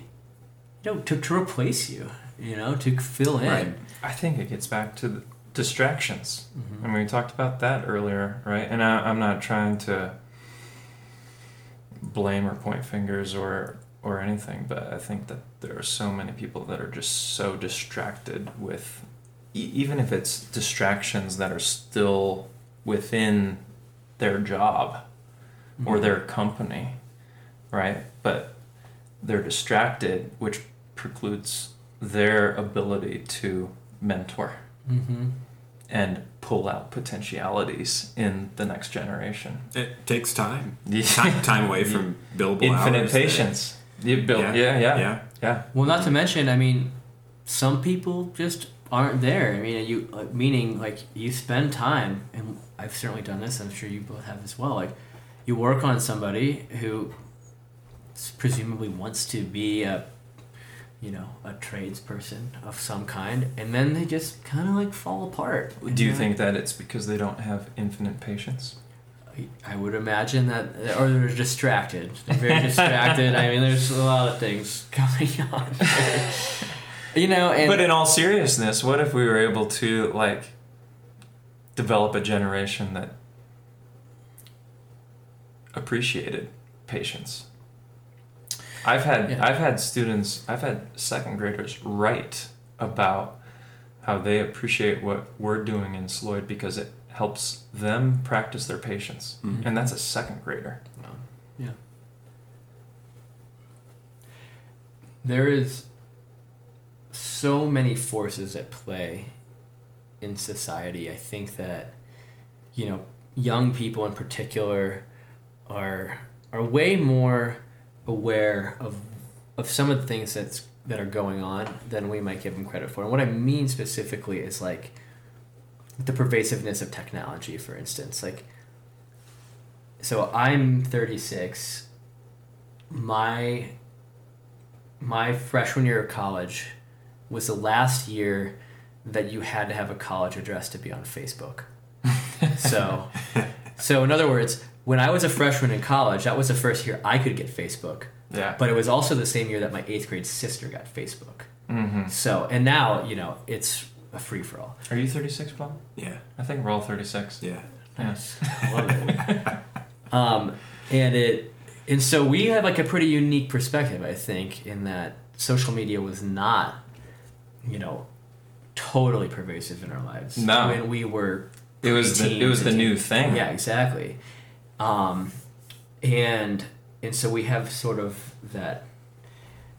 you know to, to replace you you know to fill in. Right. I think it gets back to the distractions. Mhm. I mean, we talked about that earlier, right? And I, I'm not trying to blame or point fingers or or anything, but I think that there are so many people that are just so distracted with, e- even if it's distractions that are still within their job or Mhm. their company, right? But they're distracted, which precludes their ability to mentor Mm-hmm. And pull out potentialities in the next generation. It takes time. Yeah. Time, time away from billable Infinite hours patience. You build, yeah, yeah, yeah, yeah. yeah. Well, not to mention, I mean, some people just aren't there. I mean, you like, meaning like you spend time, and I've certainly done this. I'm sure you both have as well. Like, you work on somebody who presumably wants to be a you know a tradesperson of some kind and then they just kind of like fall apart Do you think that it's because they don't have infinite patience? I- i would imagine that or they're distracted they're very distracted i mean there's a lot of things going on there. you know and But in all seriousness, what if we were able to like develop a generation that appreciated patience? I've had Yeah. I've had students, I've had second graders write about how they appreciate what we're doing in Sloyd because it helps them practice their patience. Mhm. And that's a second grader. Yeah. There is so many forces at play in society. I think that you know, young people in particular are are way more aware of of some of the things that's that are going on than we might give them credit for. And what I mean specifically is like the pervasiveness of technology, for instance. Like so I'm 36 my my freshman year of college was the last year that you had to have a college address to be on Facebook. so so in other words, when I was a freshman in college, that was the first year I could get Facebook. Yeah. But it was also the same year that my eighth grade sister got Facebook. mm-hmm. So and now, you know, it's a free for all. Are you 36, Bob? Yeah. I think we're all 36. Yeah. Yes. I love it. um, and it and so we had like a pretty unique perspective, I think, in that social media was not, you know, totally pervasive in our lives. No. when we were. It was the, it was the new thing. Yeah, exactly. Um, and and so we have sort of that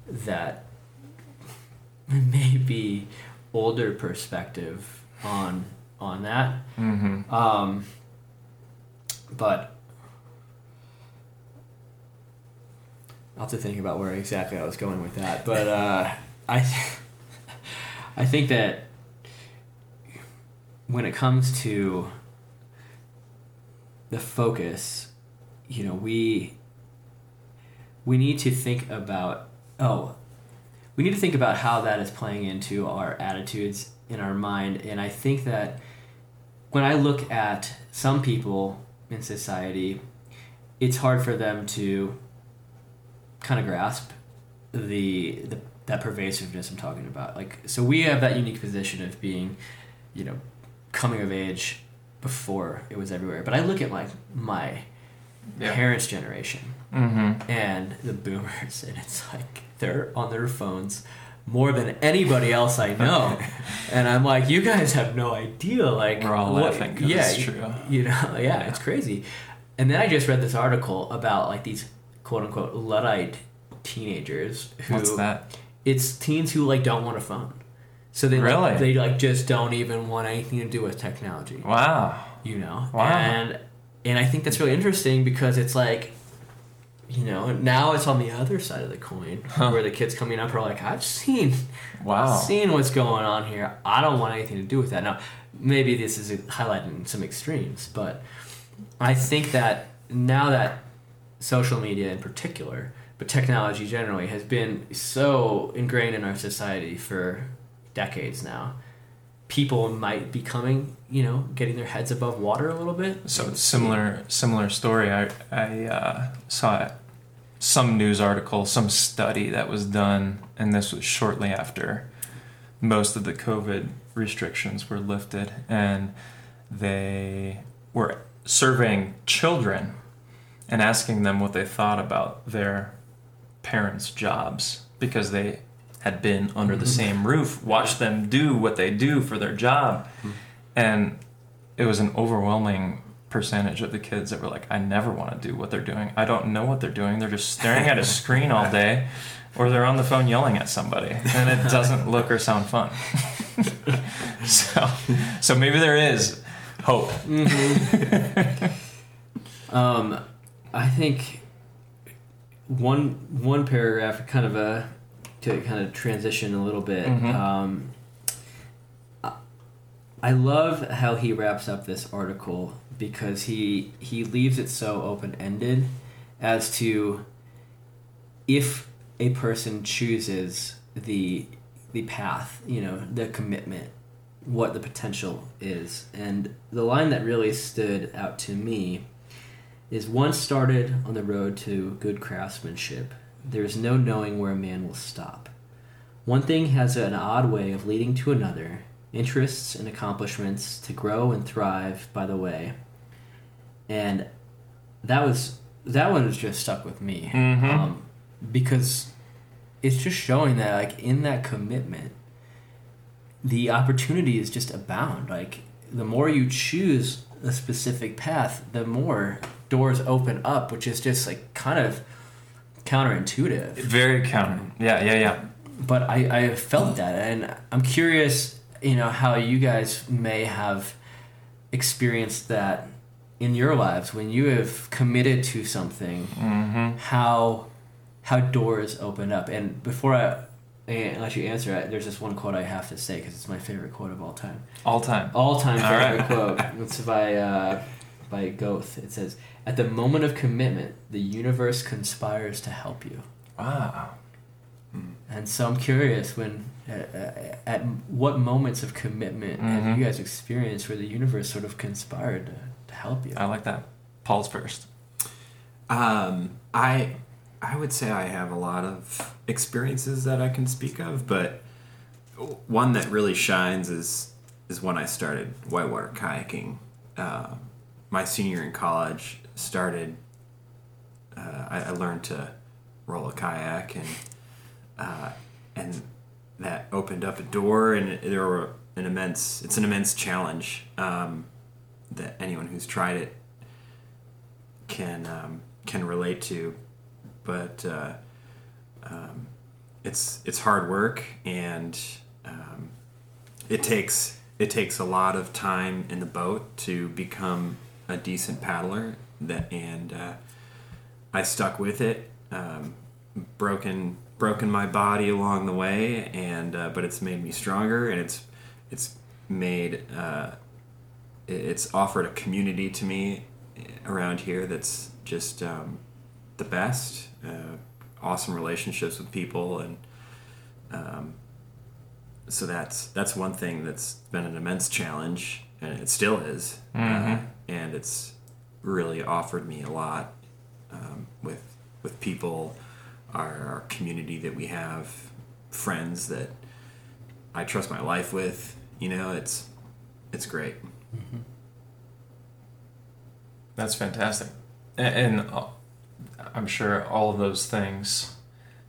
that maybe older perspective on on that. Mm-hmm. Um, but I'll have to think about where exactly I was going with that. But uh, I, I think that when it comes to the focus, you know, we we need to think about oh, we need to think about how that is playing into our attitudes in our mind, and I think that when I look at some people in society, it's hard for them to kind of grasp the, the that pervasiveness I'm talking about. Like, so we have that unique position of being, you know, coming of age before it was everywhere. But I look at like my Yeah. parents' generation Mm-hmm. and the boomers, and it's like they're on their phones more than anybody else I know, and I'm like, you guys have no idea, like We're all what- laughing 'cause yeah, it's true. You know, yeah, it's crazy. And then I just read this article about like these quote unquote luddite teenagers who What's that? it's teens who like don't want a phone. So they Really? like, they like just don't even want anything to do with technology Wow. you know Wow. and and i think that's really interesting because it's like you know now it's on the other side of the coin Huh. where the kids coming up are like i've seen Wow. seen what's going on here i don't want anything to do with that now maybe this is highlighting some extremes but i think that now that social media in particular but technology generally has been so ingrained in our society for decades now people might be coming you know getting their heads above water a little bit So similar similar story. I I uh, saw some news article, some study that was done, and this was shortly after most of the COVID restrictions were lifted, and they were surveying children and asking them what they thought about their parents' jobs because they had been under the mm-hmm. same roof, watched them do what they do for their job, mm-hmm. and it was an overwhelming percentage of the kids that were like, I never want to do what they're doing. I don't know what they're doing. They're just staring at a screen all day, or they're on the phone yelling at somebody, and it doesn't look or sound fun. so, so maybe there is hope. Mm-hmm. Um, I think one one paragraph, kind of a to kind of transition a little bit. Mhm. Um, I- I love how he wraps up this article because he he leaves it so open ended as to if a person chooses the the path, you know, the commitment, what the potential is. And the line that really stood out to me is once started on the road to good craftsmanship, there is no knowing where a man will stop. One thing has an odd way of leading to another, interests and accomplishments to grow and thrive by the way. And that was that one has just stuck with me Mhm. um, because it's just showing that like in that commitment the opportunities just abound like the more you choose a specific path the more doors open up which is just like kind of counterintuitive Very counter. Yeah, yeah, yeah. but I, I felt that and i'm curious you know how you guys may have experienced that in your lives when you have committed to something Mm-hmm. how how doors open up and before i and let you answer I- there's this one quote i have to say because it's my favorite quote of all time All time. all time All favorite right. quote it's by uh, by goethe it says at the moment of commitment the universe conspires to help you Wow. and so i'm curious when uh, uh, at what moments of commitment Mhm. have you guys experienced where the universe sort of conspired to, to help you I like that. Paul's first. Um, I I would say I have a lot of experiences that I can speak of, but one that really shines is is when I started whitewater kayaking. Uh, my senior year in college started. Uh, I, I learned to roll a kayak and uh, and that opened up a door and it, there were an immense it's an immense challenge um, that anyone who's tried it can um, can relate to, but uh, um, it's it's hard work and um, it takes it takes a lot of time in the boat to become a decent paddler. That and uh, I stuck with it. Um, broken broken my body along the way, and uh, but it's made me stronger, and it's it's made uh, it's offered a community to me around here that's just um, the best. Uh, awesome relationships with people, and um, so that's that's one thing that's been an immense challenge, and it still is. Uh, Mhm. and it's really offered me a lot um, with with people, our, our community that we have, friends that I trust my life with. You know, it's it's great. That's fantastic. And, and uh, I'm sure all of those things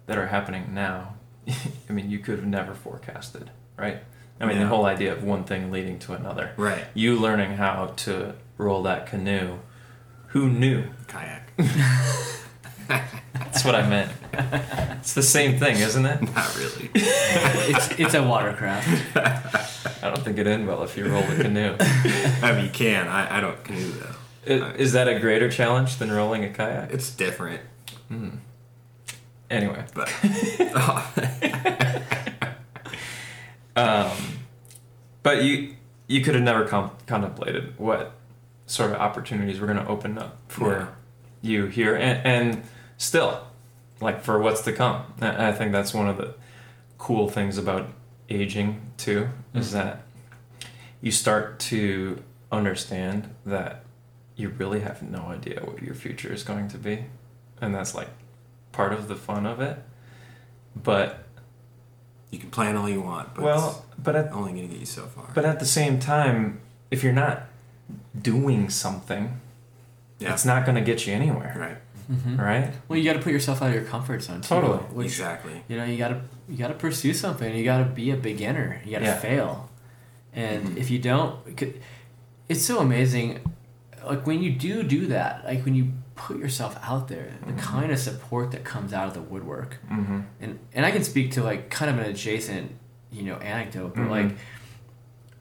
that are happening now, I mean, you could have never forecasted, right? I mean, the whole idea of one thing leading to another. Right. You learning how to roll that canoe, who knew? Kayak. That's what I meant. It's the same thing, isn't it? Not really. it's it's a watercraft I don't think it end well if you roll a canoe. I mean, you can. I, I don't canoe though. I- Is that a greater challenge than rolling a kayak? It's different, Anyway, but um, but you you could have never com- contemplated what sort of opportunities were going to open up for you here, and, and still, like for what's to come. I think that's one of the cool things about aging too, is mm. that you start to understand that you really have no idea what your future is going to be, and that's like part of the fun of it. But you can plan all you want. But well, but at only going to get you so far. But at the same time, if you're not doing something, yeah, it's not going to get you anywhere, right. Mm-hmm. right? well you got to put yourself out of your comfort zone too, Totally. which exactly. you know you gotta you gotta pursue something you gotta be a beginner you gotta Yeah. fail and Mhm. if you don't it's so amazing like when you do do that like when you put yourself out there the Mhm. kind of support that comes out of the woodwork Mm-hmm. and and i can speak to like kind of an adjacent you know anecdote but Mhm. like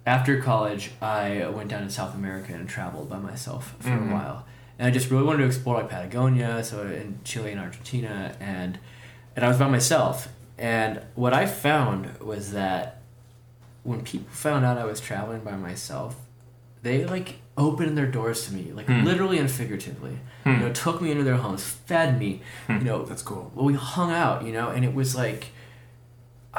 after college i went down to south america and traveled by myself for Mhm. a while and i just really wanted to explore like patagonia so in chile and argentina and and i was by myself and what i found was that when people found out i was traveling by myself they like opened their doors to me, like Hmm. literally and figuratively. Hmm. You know, took me into their homes, fed me. You know, That's cool. well, we hung out, you know, and it was like,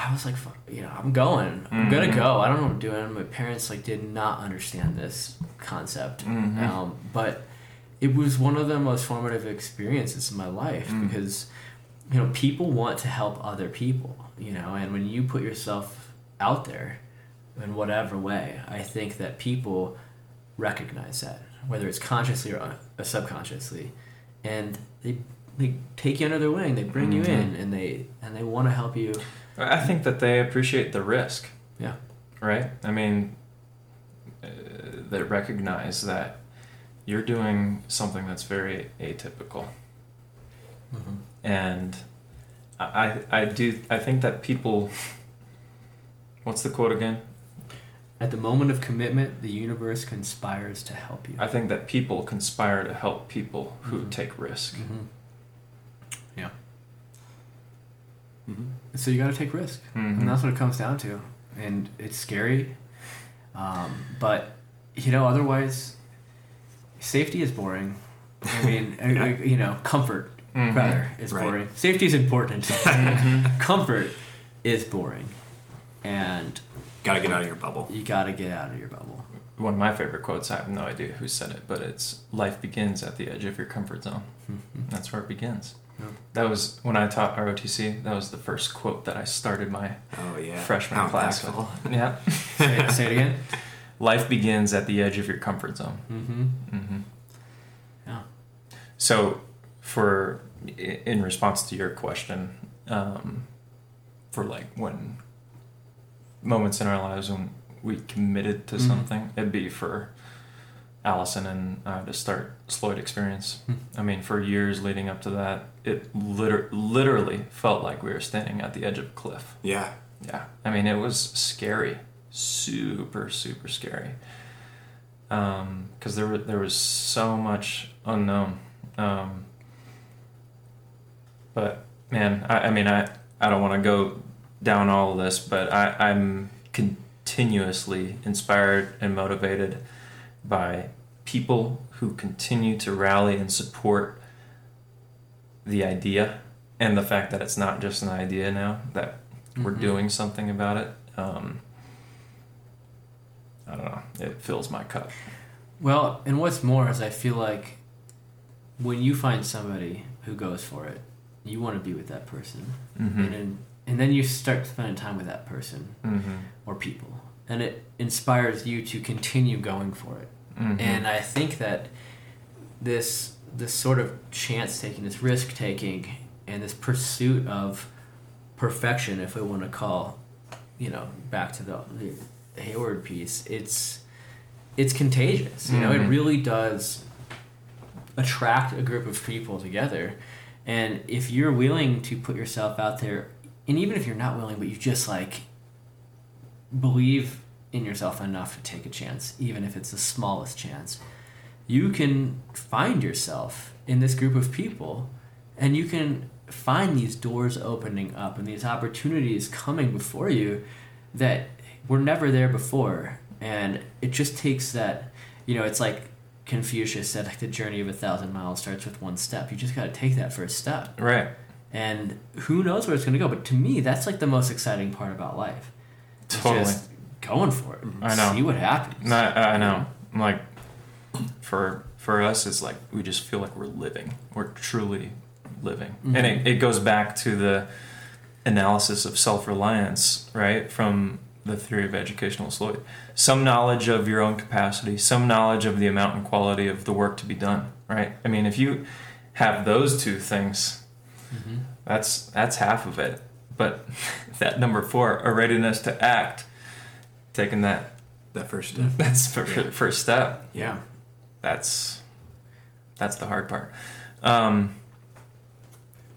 I was like, fuck, you know, I'm going. I'm gonna Mhm. go. I don't know what I'm doing. My parents like did not understand this concept, Mhm. um, but it was one of the most formative experiences in my life Mm. because, you know, people want to help other people, you know, and when you put yourself out there in whatever way, I think that people recognize that, whether it's consciously or uh, subconsciously, and they they take you under their wing, they bring you Mhm. in, and they and they want to help you. I think that they appreciate the risk. Yeah. Right? I mean, uh, they recognize that you're doing something that's very atypical. And I, I do, I think that people, what's the quote again? At the moment of commitment, the universe conspires to help you. I think that people conspire to help people who Mhm. take risk. hmm Yeah. Mhm. So you got to take risk, Mhm. and that's what it comes down to. And it's scary, um, but you know, otherwise, safety is boring. I mean, uh, uh, you know, comfort Mhm. rather is Right. boring. Safety is important. Mhm. comfort is boring, and Gotta get out of your bubble. you got to get out of your bubble. One of my favorite quotes, I have no idea who said it, but it's life begins at the edge of your comfort zone. Mhm. That's where it begins. Yeah. That was when I taught ROTC, that was the first quote that I started my Oh yeah. freshman How class impactful. with. Yeah. say, it- say it again. Life begins at the edge of your comfort zone. Mm-hmm. hmm Yeah. So, for in response to your question, um, for like when moments in our lives when we committed to Mhm. something, it'd be for Allison and I to start Sloyd experience. Hmm. I mean, for years leading up to that, it liter- literally felt like we were standing at the edge of a cliff. Yeah. Yeah, I mean, it was scary, super, super scary. Because there were there was so much unknown. Um, but man, I, I mean, I I don't want to go down all of this, but I, I'm continuously inspired and motivated by people who continue to rally and support the idea and the fact that it's not just an idea now that we're Mhm. doing something about it. Um, I don't know. It fills my cup. Well, and what's more is I feel like when you find somebody who goes for it, you want to be with that person, Mm-hmm. and then, and then you start spending time with that person Mm-hmm. or people, and it inspires you to continue going for it. Mm-hmm. And I think that this this sort of chance taking, this risk taking, and this pursuit of perfection, if we want to call, you know, back to the, the Hayward piece, it's it's contagious. You know, it Mhm. really does attract a group of people together. And if you're willing to put yourself out there, and even if you're not willing, but you just like believe in yourself enough to take a chance, even if it's the smallest chance, you can find yourself in this group of people and you can find these doors opening up and these opportunities coming before you that were never there before. And it just takes that, you know, it's like Confucius said, like the journey of a thousand miles starts with one step. You just got to take that first step right. and who knows where it's going to go but to me that's like the most exciting part about life Totally. just going for it I know. see what happens I, I know. Like for for us, it's like we just feel like we're living. We're truly living, and Mhm. it, it goes back to the analysis of self reliance, right? From the theory of educational Sloyd. Some knowledge of your own capacity, some knowledge of the amount and quality of the work to be done, right? I mean, if you have those two things, Mhm. that's that's half of it. But that number four, a readiness to act, taking that That first step. that's the first step. yeah That's that's the hard part. Um,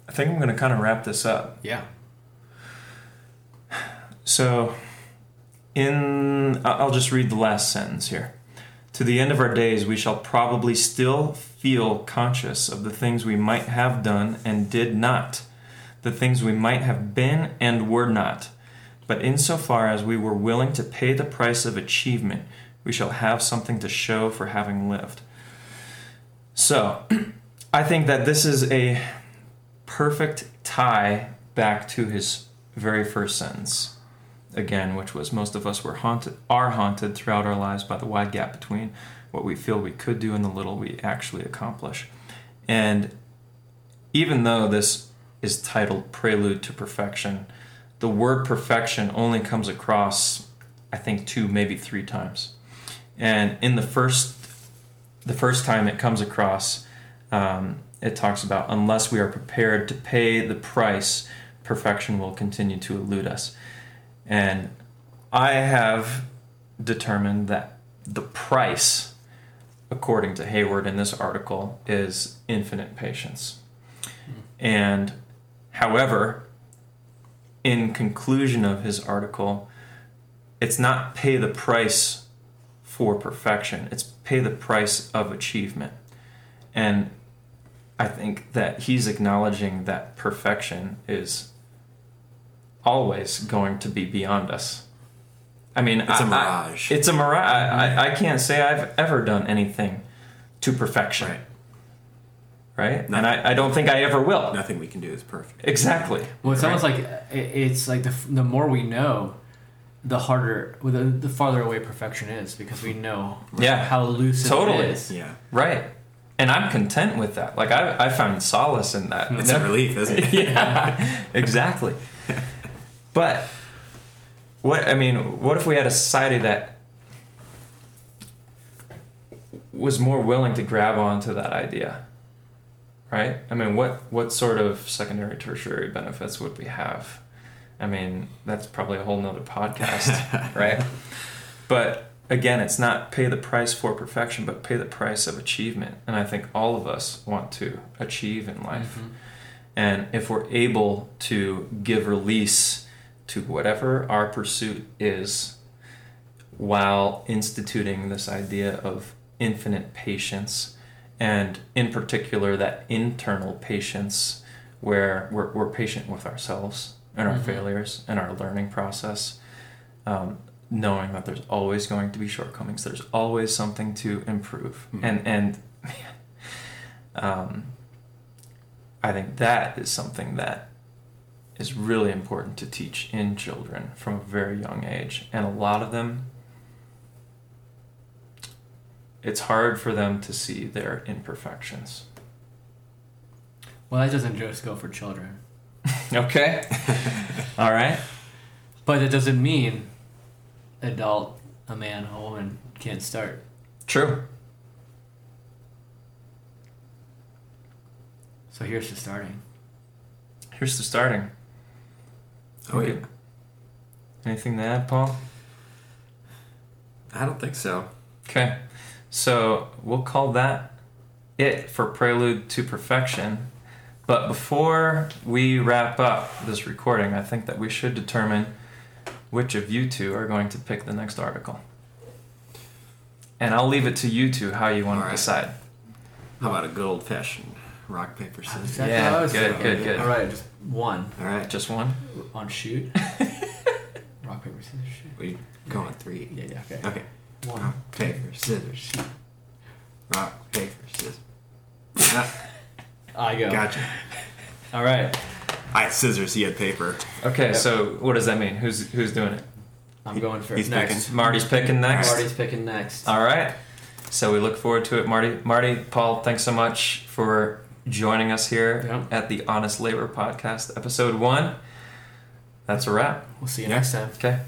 I think I'm going to kind of wrap this up. yeah So, in I'll just read the last sentence here. To the end of our days, we shall probably still feel conscious of the things we might have done and did not, the things we might have been and were not. But insofar as we were willing to pay the price of achievement, we shall have something to show for having lived. So, I think that this is a perfect tie back to his very first sentence again, which was most of us were haunted are haunted throughout our lives by the wide gap between what we feel we could do and the little we actually accomplish. And even though this is titled Prelude to Perfection, the word perfection only comes across I think two, maybe three times. And in the first the first time it comes across, um, it talks about unless we are prepared to pay the price, perfection will continue to elude us. And I have determined that the price, according to Hayward in this article, is infinite patience. And however, in conclusion of his article, it's not pay the price for perfection, it's pay the price of achievement. And I think that he's acknowledging that perfection is always going to be beyond us. I mean, It's a a mirage. it's a mirage. I, I, I can't say I've ever done anything to perfection. Right. Right? And I, I don't think I ever will. Nothing we can do is perfect. Exactly. Well, it's Right? almost like uh, it's like the the more we know, the harder, well, the, the farther away perfection is because we know Yeah. how elusive Totally. it is. Yeah. Right. And I'm content with that. Like, I, I found solace in that. It's a relief, isn't it? yeah, exactly. But what I mean, what if we had a society that was more willing to grab onto that idea? Right? I mean, what what sort of secondary tertiary benefits would we have? I mean, that's probably a whole nother podcast, right? But again, it's not pay the price for perfection, but pay the price of achievement. And I think all of us want to achieve in life. Mm-hmm. And if we're able to give release to whatever our pursuit is while instituting this idea of infinite patience, and in particular, that internal patience where we're, we're patient with ourselves and our Mhm. failures and our learning process, um, knowing that there's always going to be shortcomings, there's always something to improve. Mhm. And, and, um, I think that is something that is really important to teach in children from a very young age. And a lot of them, it's hard for them to see their imperfections. Well, that doesn't just go for children, Okay. All right. but it doesn't mean adult, a man, a woman can't start. True. So here's the starting. Here's the starting. Oh, yeah. Anything to add, Paul? I don't think so. Okay. So we'll call that it for Prelude to Perfection. But before we wrap up this recording, I think that we should determine which of you two are going to pick the next article. And I'll leave it to you two how you want All to right. decide. How about a good old fashioned rock, paper, scissors? Exactly Yeah, what good, thinking. good, good. All right, just one All right. Just one? on shoot. Rock paper scissors shoot. We go on three. Yeah, yeah, okay. Okay. One. Rock, paper, scissors. Rock, paper, scissors. I go. gotcha. All right, I had scissors, he had paper. Okay, Yep. so what does that mean? Who's who's doing it? I'm going first. He's next. picking. Marty's picking next. Marty's picking next. All right. So we look forward to it, Marty. Marty, Paul, thanks so much for joining us here Yep. at the Honest Labour Podcast, episode one. That's a wrap. We'll see you Yeah. next time. Okay.